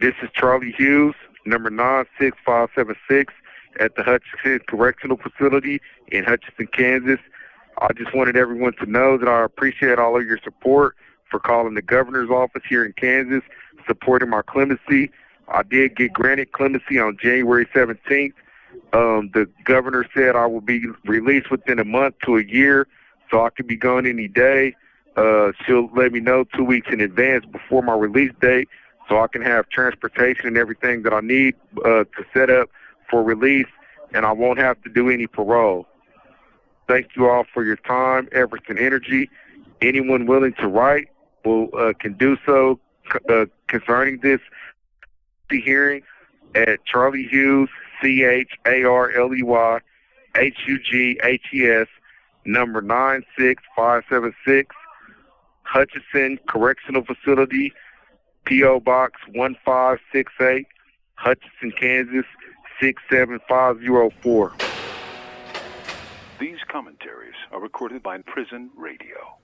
This is Charley Hughes, number 96576 at the Hutchinson Correctional Facility in Hutchinson, Kansas. I just wanted everyone to know that I appreciate all of your support for calling the governor's office here in Kansas, supporting my clemency. I did get granted clemency on January 17th. Um, the governor said I will be released within a month to a year, so I could be gone any day. Uh, she'll let me know two weeks in advance before my release date so I can have transportation and everything that I need uh, to set up for release, and I won't have to do any parole. Thank you all for your time, efforts, and energy. Anyone willing to write will uh, can do so uh, concerning this hearing at Charley Hughes, C H A R L E Y H U G H E S, number 96576, Hutchinson Correctional Facility, P.O. Box 1568, Hutchinson, Kansas 67504. These commentaries are recorded by Prison Radio.